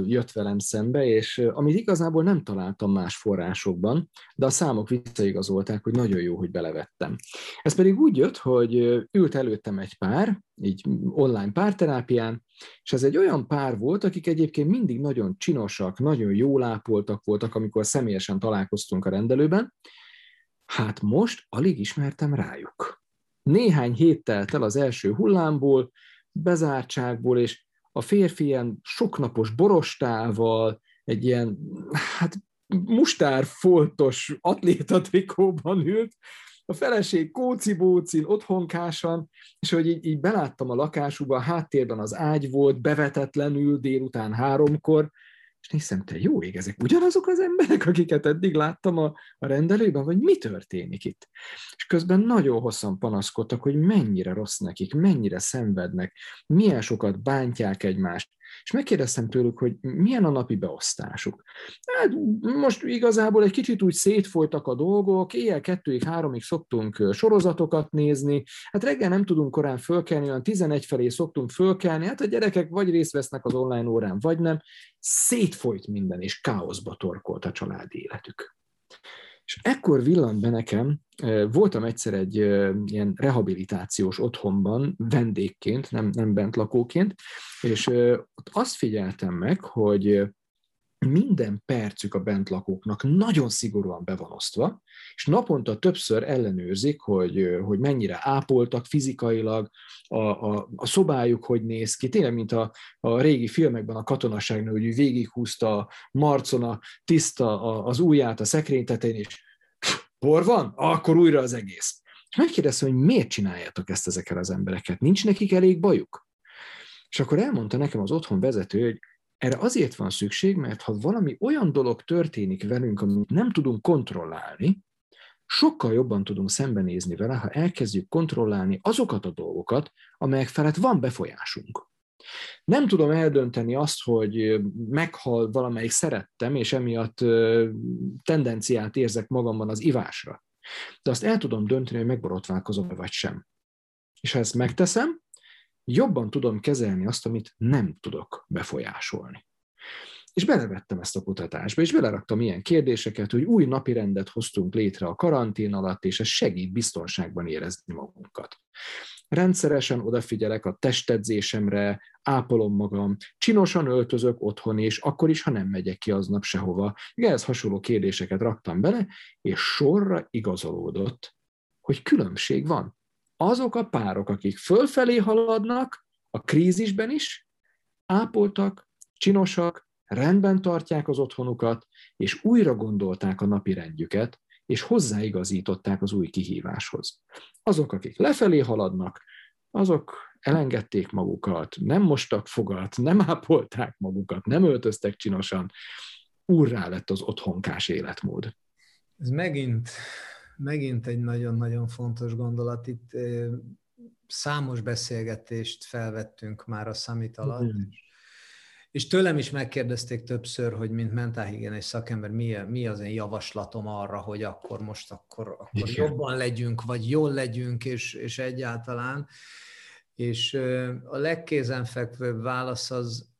jött velem szembe, és amit igazából nem találtam más forrásokban, de a számok visszaigazolták, hogy nagyon jó, hogy belevettem. Ez pedig úgy jött, hogy ült előttem egy pár, így online párterápián, és ez egy olyan pár volt, akik egyébként mindig nagyon csinosak, nagyon jól ápoltak voltak, amikor személyesen találkoztunk a rendelőben. Hát most alig ismertem rájuk. Néhány hét telt el az első hullámból, bezártságból, és a férfi ilyen soknapos borostával, egy ilyen, hát mustárfoltos atlétatrikóban ült, a feleség kóci-bócin, otthonkásan, és hogy így, így beláttam a lakásukba, a háttérben az ágy volt, bevetetlenül délután háromkor, és néztem, te jó ég, ezek ugyanazok az emberek, akiket eddig láttam a, a rendelőben, vagy mi történik itt? És közben nagyon hosszan panaszkodtak, hogy mennyire rossz nekik, mennyire szenvednek, milyen sokat bántják egymást, és megkérdeztem tőlük, hogy milyen a napi beosztásuk. Hát most igazából egy kicsit úgy szétfolytak a dolgok, éjjel kettőig, háromig szoktunk sorozatokat nézni, hát reggel nem tudunk korán fölkelni, olyan 11 felé szoktunk fölkelni, hát a gyerekek vagy részt vesznek az online órán, vagy nem. Szétfolyt minden, és káoszba torkolt a családi életük. Ekkor villant be nekem, voltam egyszer egy ilyen rehabilitációs otthonban, vendégként, nem, nem bent lakóként, és ott azt figyeltem meg, hogy minden percük a bentlakóknak nagyon szigorúan be van osztva, és naponta többször ellenőrzik, hogy, hogy mennyire ápoltak fizikailag, a, a, a szobájuk hogy néz ki, tényleg, mint a, a régi filmekben a katonaságnál, hogy végighúzta marcon a tiszta a, az ujját a szekrény tetején, és por van? Akkor újra az egész. És megkérdezte, hogy miért csináljátok ezt ezekkel az embereket? Nincs nekik elég bajuk? És akkor elmondta nekem az otthon vezető, hogy erre azért van szükség, mert ha valami olyan dolog történik velünk, amit nem tudunk kontrollálni, sokkal jobban tudunk szembenézni vele, ha elkezdjük kontrollálni azokat a dolgokat, amelyek felett van befolyásunk. Nem tudom eldönteni azt, hogy meghal valamelyik szerettem, és emiatt tendenciát érzek magamban az ivásra. De azt el tudom dönteni, hogy megborotválkozom vagy sem. És ha ezt megteszem, jobban tudom kezelni azt, amit nem tudok befolyásolni. És belevettem ezt a kutatásba, és beleraktam ilyen kérdéseket, hogy új napirendet hoztunk létre a karantén alatt, és ez segít biztonságban érezni magunkat. Rendszeresen odafigyelek a testedzésemre, ápolom magam, csinosan öltözök otthon és akkor is, ha nem megyek ki aznap sehova. Ehhez hasonló kérdéseket raktam bele, és sorra igazolódott, hogy különbség van. Azok a párok, akik fölfelé haladnak, a krízisben is, ápoltak, csinosak, rendben tartják az otthonukat, és újra gondolták a napi rendjüket, és hozzáigazították az új kihíváshoz. Azok, akik lefelé haladnak, azok elengedték magukat, nem mostak fogat, nem ápolták magukat, nem öltöztek csinosan, úrrá lett az otthonkás életmód. Ez megint, megint egy nagyon-nagyon fontos gondolat. Itt számos beszélgetést felvettünk már a Summit alatt, mm. és tőlem is megkérdezték többször, hogy mint mentálhigiénés szakember, mi, mi az én javaslatom arra, hogy akkor most akkor, akkor jobban legyünk, vagy jól legyünk, és, és egyáltalán. És a legkézenfekvőbb válasz az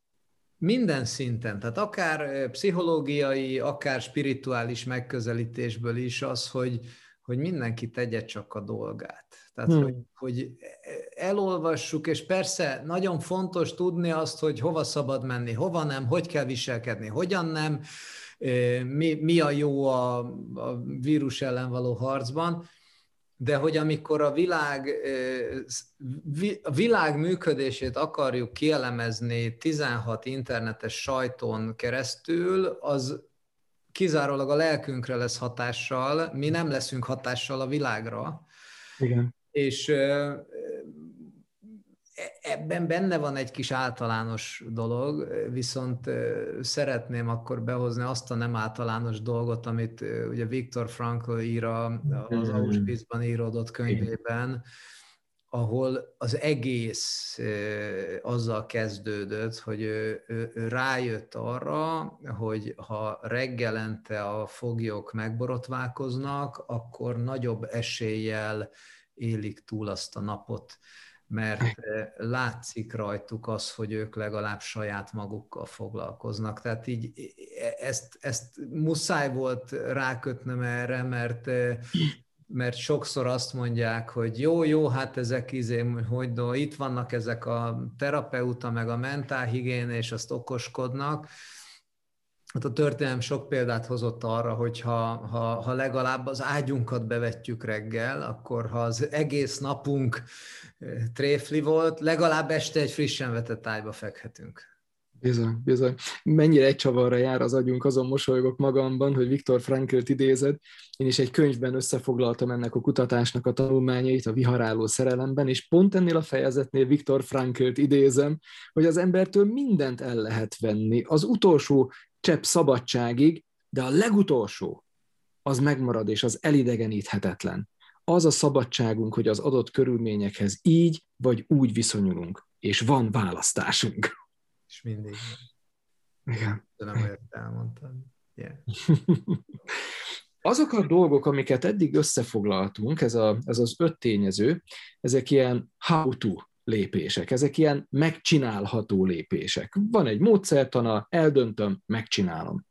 minden szinten, tehát akár pszichológiai, akár spirituális megközelítésből is az, hogy, hogy mindenki tegye csak a dolgát. Tehát, hmm. hogy, hogy elolvassuk, és persze nagyon fontos tudni azt, hogy hova szabad menni, hova nem, hogy kell viselkedni, hogyan nem, mi, mi a jó a, a vírus ellen való harcban, de hogy amikor a világ, a világ működését akarjuk kielemezni 16 internetes sajton keresztül, az kizárólag a lelkünkre lesz hatással, mi nem leszünk hatással a világra. Igen. És ebben benne van egy kis általános dolog, viszont szeretném akkor behozni azt a nem általános dolgot, amit ugye Viktor Frankl ír az mm-hmm. Auschwitzban íródott könyvében, ahol az egész azzal kezdődött, hogy ő, ő, ő rájött arra, hogy ha reggelente a foglyok megborotválkoznak, akkor nagyobb eséllyel élik túl azt a napot, mert látszik rajtuk az, hogy ők legalább saját magukkal foglalkoznak. Tehát így e, ezt, ezt muszáj volt rákötnöm erre, mert mert sokszor azt mondják, hogy jó, jó, hát ezek izé, hogy no, itt vannak ezek a terapeuta, meg a mentálhigién, és azt okoskodnak. Hát a történelem sok példát hozott arra, hogy ha, ha, ha legalább az ágyunkat bevetjük reggel, akkor ha az egész napunk tréfli volt, legalább este egy frissen vetett ágyba fekhetünk. Bizony, bizony. Mennyire egy csavarra jár az agyunk, azon mosolygok magamban, hogy Viktor Frankl-t idézed. Én is egy könyvben összefoglaltam ennek a kutatásnak a tanulmányait a viharáló szerelemben, és pont ennél a fejezetnél Viktor Frankl-t idézem, hogy az embertől mindent el lehet venni, az utolsó csepp szabadságig, de a legutolsó az megmarad, és az elidegeníthetetlen. Az a szabadságunk, hogy az adott körülményekhez így vagy úgy viszonyulunk, és van választásunk. És mindig. Igen. De nem olyat elmondtad. Yeah. [LAUGHS] Azok a dolgok, amiket eddig összefoglaltunk, ez, a, ez az öt tényező, ezek ilyen how-to lépések, ezek ilyen megcsinálható lépések. Van egy módszertana, eldöntöm, megcsinálom.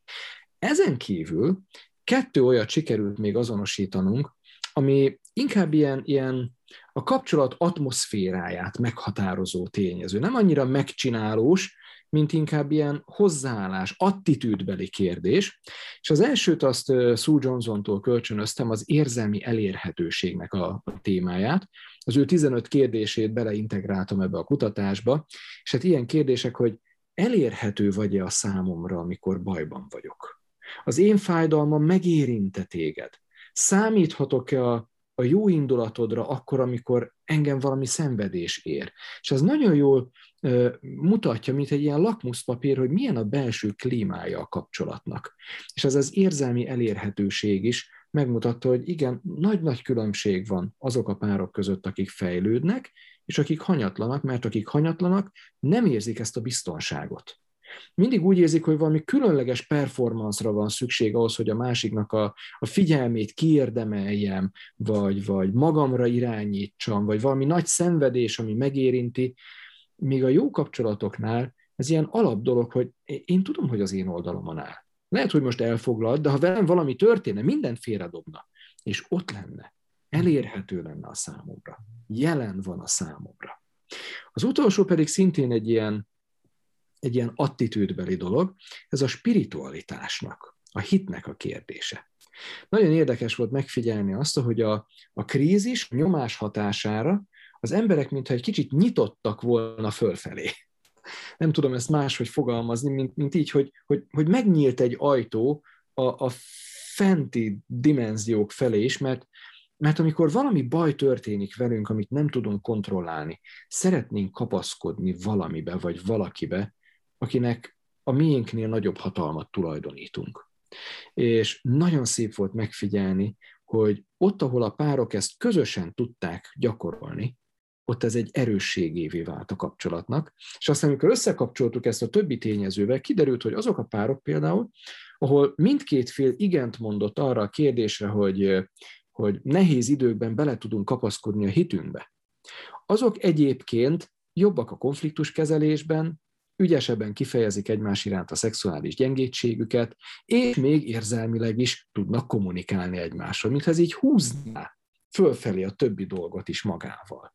Ezen kívül kettő olyat sikerült még azonosítanunk, ami inkább ilyen, ilyen a kapcsolat atmoszféráját meghatározó tényező. Nem annyira megcsinálós, mint inkább ilyen hozzáállás, attitűdbeli kérdés. És az elsőt azt Sue Johnson-tól kölcsönöztem, az érzelmi elérhetőségnek a témáját. Az ő 15 kérdését beleintegráltam ebbe a kutatásba, és hát ilyen kérdések, hogy elérhető vagy-e a számomra, amikor bajban vagyok? Az én fájdalmam megérinte téged? Számíthatok-e a a jó indulatodra akkor, amikor engem valami szenvedés ér. És ez nagyon jól mutatja, mint egy ilyen lakmuszpapír, hogy milyen a belső klímája a kapcsolatnak. És ez az érzelmi elérhetőség is megmutatta, hogy igen, nagy-nagy különbség van azok a párok között, akik fejlődnek, és akik hanyatlanak, mert akik hanyatlanak, nem érzik ezt a biztonságot mindig úgy érzik, hogy valami különleges performance van szükség ahhoz, hogy a másiknak a, a figyelmét kiérdemeljem, vagy, vagy magamra irányítsam, vagy valami nagy szenvedés, ami megérinti, míg a jó kapcsolatoknál ez ilyen alap dolog, hogy én tudom, hogy az én oldalomon áll. Lehet, hogy most elfoglalt, de ha velem valami történne, mindent félredobna, és ott lenne, elérhető lenne a számomra, jelen van a számomra. Az utolsó pedig szintén egy ilyen egy ilyen attitűdbeli dolog, ez a spiritualitásnak, a hitnek a kérdése. Nagyon érdekes volt megfigyelni azt, hogy a, a krízis nyomás hatására az emberek mintha egy kicsit nyitottak volna fölfelé. Nem tudom ezt máshogy fogalmazni, mint, mint így, hogy, hogy, hogy megnyílt egy ajtó a, a fenti dimenziók felé is, mert, mert amikor valami baj történik velünk, amit nem tudunk kontrollálni, szeretnénk kapaszkodni valamibe vagy valakibe, akinek a miénknél nagyobb hatalmat tulajdonítunk. És nagyon szép volt megfigyelni, hogy ott, ahol a párok ezt közösen tudták gyakorolni, ott ez egy erősségévé vált a kapcsolatnak. És aztán, amikor összekapcsoltuk ezt a többi tényezővel, kiderült, hogy azok a párok például, ahol mindkét fél igent mondott arra a kérdésre, hogy, hogy nehéz időkben bele tudunk kapaszkodni a hitünkbe, azok egyébként jobbak a konfliktuskezelésben, ügyesebben kifejezik egymás iránt a szexuális gyengétségüket, és még érzelmileg is tudnak kommunikálni egymással, mintha ez így húzná fölfelé a többi dolgot is magával.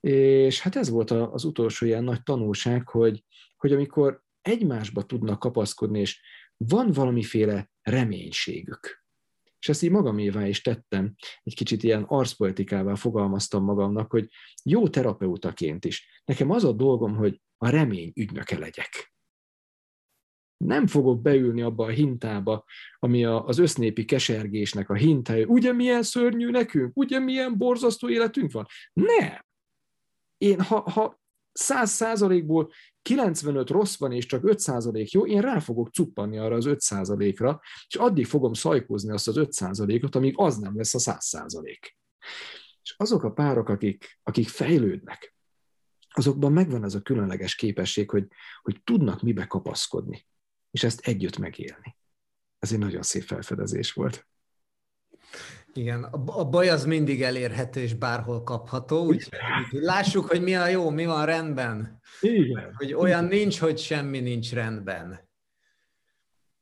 És hát ez volt az utolsó ilyen nagy tanulság, hogy, hogy amikor egymásba tudnak kapaszkodni, és van valamiféle reménységük. És ezt így magamévá is tettem, egy kicsit ilyen arszpolitikával fogalmaztam magamnak, hogy jó terapeutaként is. Nekem az a dolgom, hogy a remény ügynöke legyek. Nem fogok beülni abba a hintába, ami az össznépi kesergésnek a hintája. Ugye milyen szörnyű nekünk? Ugye milyen borzasztó életünk van? Nem! Én, ha, ha 100 százalékból 95 rossz van, és csak 5 százalék jó, én rá fogok cuppanni arra az 5 százalékra, és addig fogom szajkózni azt az 5 százalékot, amíg az nem lesz a 100 százalék. És azok a párok, akik, akik fejlődnek, azokban megvan ez a különleges képesség, hogy, hogy tudnak mibe kapaszkodni, és ezt együtt megélni. Ez egy nagyon szép felfedezés volt. Igen, a baj az mindig elérhető és bárhol kapható, úgyhogy lássuk, hogy mi a jó, mi van rendben. Igen. Hogy olyan nincs, hogy semmi nincs rendben.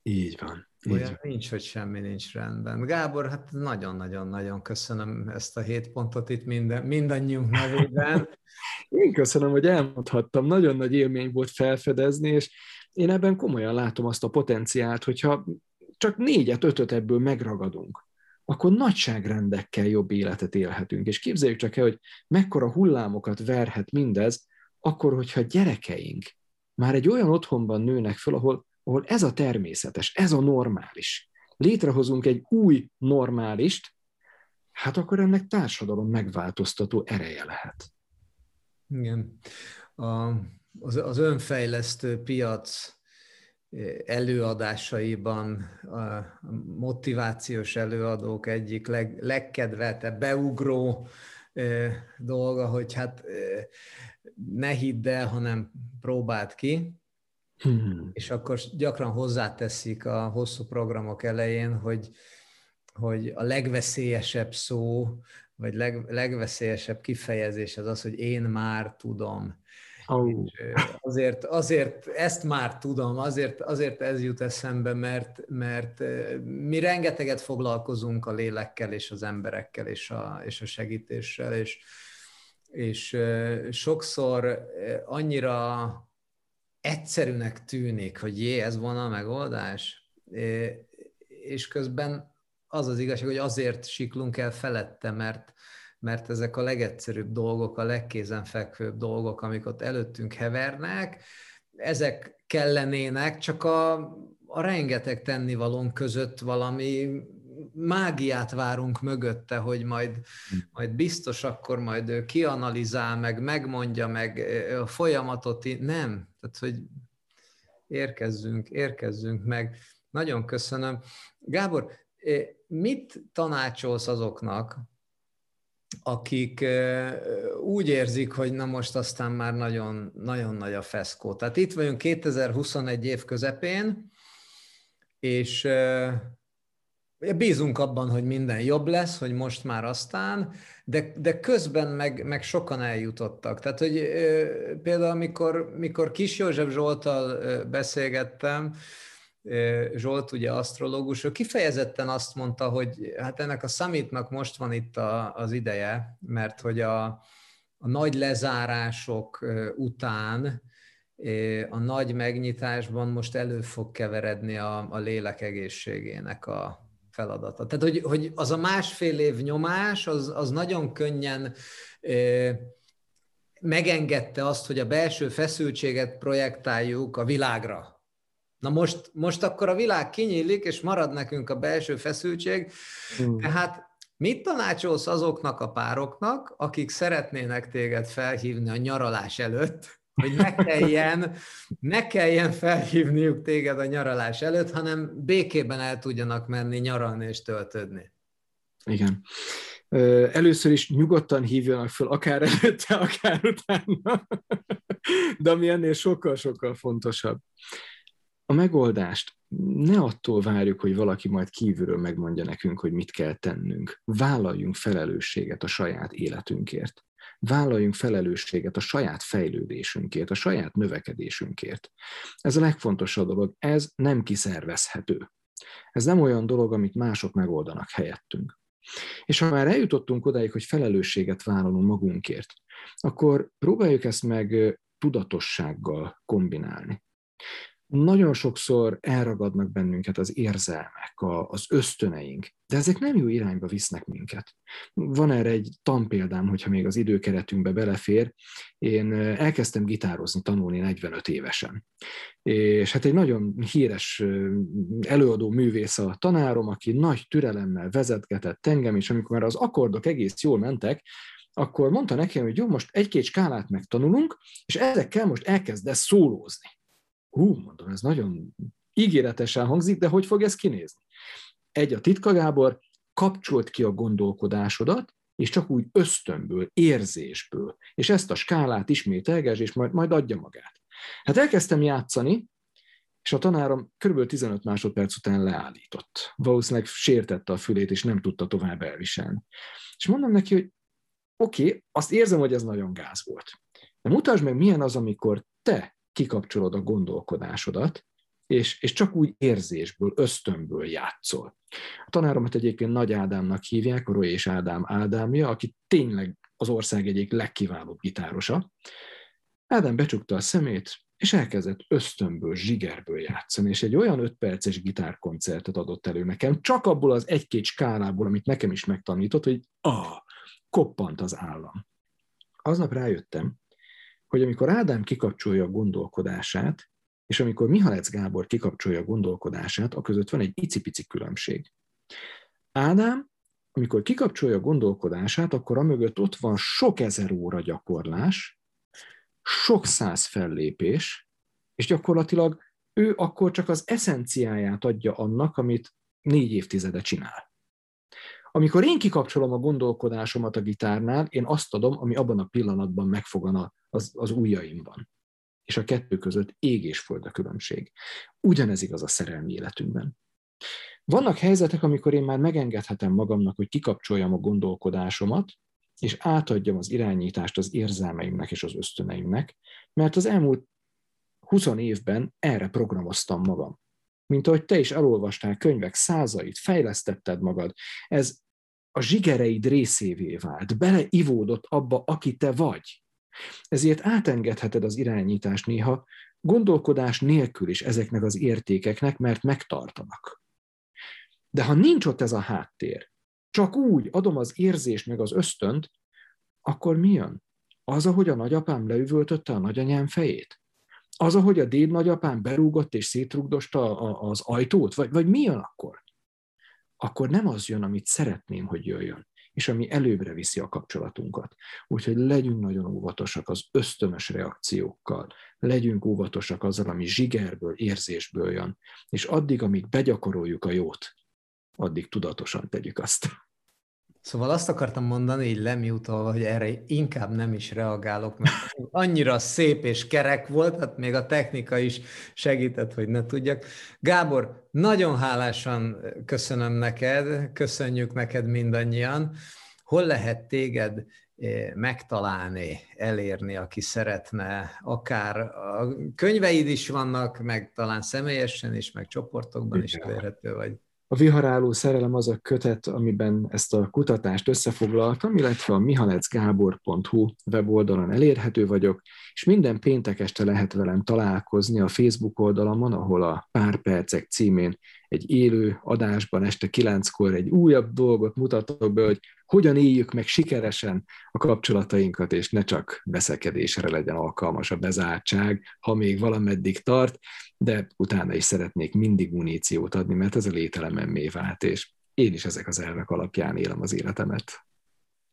Így van. Így olyan van. nincs, hogy semmi nincs rendben. Gábor, hát nagyon-nagyon-nagyon köszönöm ezt a hét pontot itt minden, mindannyiunk nevében. [LAUGHS] Én köszönöm, hogy elmondhattam. Nagyon nagy élmény volt felfedezni, és én ebben komolyan látom azt a potenciált, hogyha csak négyet, ötöt ebből megragadunk, akkor nagyságrendekkel jobb életet élhetünk. És képzeljük csak el, hogy mekkora hullámokat verhet mindez, akkor, hogyha gyerekeink már egy olyan otthonban nőnek föl, ahol, ahol ez a természetes, ez a normális. Létrehozunk egy új normálist, hát akkor ennek társadalom megváltoztató ereje lehet. Igen. A, az, az önfejlesztő piac előadásaiban a motivációs előadók egyik leg, legkedveltebb, beugró dolga, hogy hát ne hidd el, hanem próbáld ki, hmm. és akkor gyakran hozzáteszik a hosszú programok elején, hogy, hogy a legveszélyesebb szó, vagy leg, legveszélyesebb kifejezés az az, hogy én már tudom. Oh. azért, azért ezt már tudom, azért, azért ez jut eszembe, mert, mert mi rengeteget foglalkozunk a lélekkel és az emberekkel és a, és a segítéssel, és, és sokszor annyira egyszerűnek tűnik, hogy jé, ez van a megoldás, és közben az az igazság, hogy azért siklunk el felette, mert, mert ezek a legegyszerűbb dolgok, a legkézenfekvőbb dolgok, amik ott előttünk hevernek, ezek kellenének, csak a, a rengeteg tennivalónk között valami mágiát várunk mögötte, hogy majd, majd biztos akkor majd ő kianalizál, meg megmondja, meg a folyamatot, nem. Tehát, hogy érkezzünk, érkezzünk meg. Nagyon köszönöm. Gábor, mit tanácsolsz azoknak, akik úgy érzik, hogy na most aztán már nagyon, nagyon nagy a feszkó. Tehát itt vagyunk 2021 év közepén, és bízunk abban, hogy minden jobb lesz, hogy most már aztán, de, de közben meg, meg sokan eljutottak. Tehát, hogy például amikor, mikor Kis József Zsoltal beszélgettem, Zsolt, ugye asztrológus, ő kifejezetten azt mondta, hogy hát ennek a summitnak most van itt a, az ideje, mert hogy a, a nagy lezárások után a nagy megnyitásban most elő fog keveredni a, a lélek egészségének a feladata. Tehát, hogy, hogy az a másfél év nyomás, az, az nagyon könnyen megengedte azt, hogy a belső feszültséget projektáljuk a világra, Na most, most akkor a világ kinyílik, és marad nekünk a belső feszültség. Mm. Tehát mit tanácsolsz azoknak a pároknak, akik szeretnének téged felhívni a nyaralás előtt, hogy ne kelljen, ne kelljen felhívniuk téged a nyaralás előtt, hanem békében el tudjanak menni nyaralni és töltődni. Igen. Először is nyugodtan hívjanak fel, akár előtte, akár utána, de ami ennél sokkal-sokkal fontosabb. A megoldást ne attól várjuk, hogy valaki majd kívülről megmondja nekünk, hogy mit kell tennünk. Vállaljunk felelősséget a saját életünkért. Vállaljunk felelősséget a saját fejlődésünkért, a saját növekedésünkért. Ez a legfontosabb dolog, ez nem kiszervezhető. Ez nem olyan dolog, amit mások megoldanak helyettünk. És ha már eljutottunk odáig, hogy felelősséget vállalunk magunkért, akkor próbáljuk ezt meg tudatossággal kombinálni nagyon sokszor elragadnak bennünket az érzelmek, az ösztöneink, de ezek nem jó irányba visznek minket. Van erre egy tanpéldám, hogyha még az időkeretünkbe belefér. Én elkezdtem gitározni, tanulni 45 évesen. És hát egy nagyon híres előadó művész a tanárom, aki nagy türelemmel vezetgetett engem, és amikor már az akkordok egész jól mentek, akkor mondta nekem, hogy jó, most egy-két skálát megtanulunk, és ezekkel most elkezdesz szólózni hú, mondom, ez nagyon ígéretesen hangzik, de hogy fog ez kinézni? Egy a titka, Gábor, kapcsolt ki a gondolkodásodat, és csak úgy ösztönből, érzésből, és ezt a skálát ismételges, és majd, majd adja magát. Hát elkezdtem játszani, és a tanárom kb. 15 másodperc után leállított. Valószínűleg sértette a fülét, és nem tudta tovább elviselni. És mondom neki, hogy oké, okay, azt érzem, hogy ez nagyon gáz volt. De mutasd meg, milyen az, amikor te kikapcsolod a gondolkodásodat, és, és csak úgy érzésből, ösztönből játszol. A tanáromat egyébként Nagy Ádámnak hívják, Roy és Ádám Ádámja, aki tényleg az ország egyik legkiválóbb gitárosa. Ádám becsukta a szemét, és elkezdett ösztönből, zsigerből játszani, és egy olyan öt perces gitárkoncertet adott elő nekem, csak abból az egy-két skálából, amit nekem is megtanított, hogy ah, koppant az állam. Aznap rájöttem, hogy amikor Ádám kikapcsolja a gondolkodását, és amikor Mihalec Gábor kikapcsolja a gondolkodását, a között van egy icipici különbség. Ádám, amikor kikapcsolja a gondolkodását, akkor amögött ott van sok ezer óra gyakorlás, sok száz fellépés, és gyakorlatilag ő akkor csak az eszenciáját adja annak, amit négy évtizede csinál. Amikor én kikapcsolom a gondolkodásomat a gitárnál, én azt adom, ami abban a pillanatban megfogan az, az ujjaimban. És a kettő között ég és föld a különbség. Ugyanez igaz a szerelmi életünkben. Vannak helyzetek, amikor én már megengedhetem magamnak, hogy kikapcsoljam a gondolkodásomat, és átadjam az irányítást az érzelmeimnek és az ösztöneimnek, mert az elmúlt 20 évben erre programoztam magam mint ahogy te is elolvastál könyvek százait, fejlesztetted magad, ez a zsigereid részévé vált, beleivódott abba, aki te vagy. Ezért átengedheted az irányítást néha gondolkodás nélkül is ezeknek az értékeknek, mert megtartanak. De ha nincs ott ez a háttér, csak úgy adom az érzést meg az ösztönt, akkor mi jön? Az, ahogy a nagyapám leüvöltötte a nagyanyám fejét? Az, ahogy a déd nagyapám berúgott és szétrugdosta az ajtót? Vagy, vagy mi jön akkor? Akkor nem az jön, amit szeretném, hogy jöjjön, és ami előbbre viszi a kapcsolatunkat. Úgyhogy legyünk nagyon óvatosak az ösztönös reakciókkal, legyünk óvatosak azzal, ami zsigerből, érzésből jön, és addig, amíg begyakoroljuk a jót, addig tudatosan tegyük azt. Szóval azt akartam mondani, így lemiutalva, hogy erre inkább nem is reagálok, mert annyira szép és kerek volt, hát még a technika is segített, hogy ne tudjak. Gábor, nagyon hálásan köszönöm neked, köszönjük neked mindannyian. Hol lehet téged eh, megtalálni, elérni, aki szeretne, akár a könyveid is vannak, meg talán személyesen is, meg csoportokban is elérhető vagy. A viharáló szerelem az a kötet, amiben ezt a kutatást összefoglaltam, illetve a mihalecgábor.hu weboldalon elérhető vagyok, és minden péntek este lehet velem találkozni a Facebook oldalamon, ahol a Pár Percek címén egy élő adásban este kilenckor egy újabb dolgot mutatok be, hogy hogyan éljük meg sikeresen a kapcsolatainkat, és ne csak veszekedésre legyen alkalmas a bezártság, ha még valameddig tart, de utána is szeretnék mindig muníciót adni, mert ez a lételememmé vált, és én is ezek az elvek alapján élem az életemet.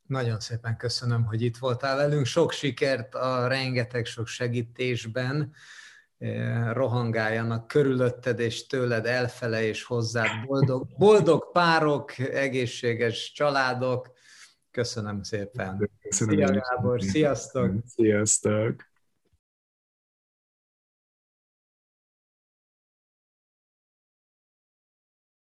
Nagyon szépen köszönöm, hogy itt voltál velünk. Sok sikert a rengeteg sok segítésben rohangáljanak körülötted és tőled elfele és hozzád boldog, boldog párok, egészséges családok, Köszönöm szépen. Köszönöm Szia Gábor, sziasztok! Sziasztok!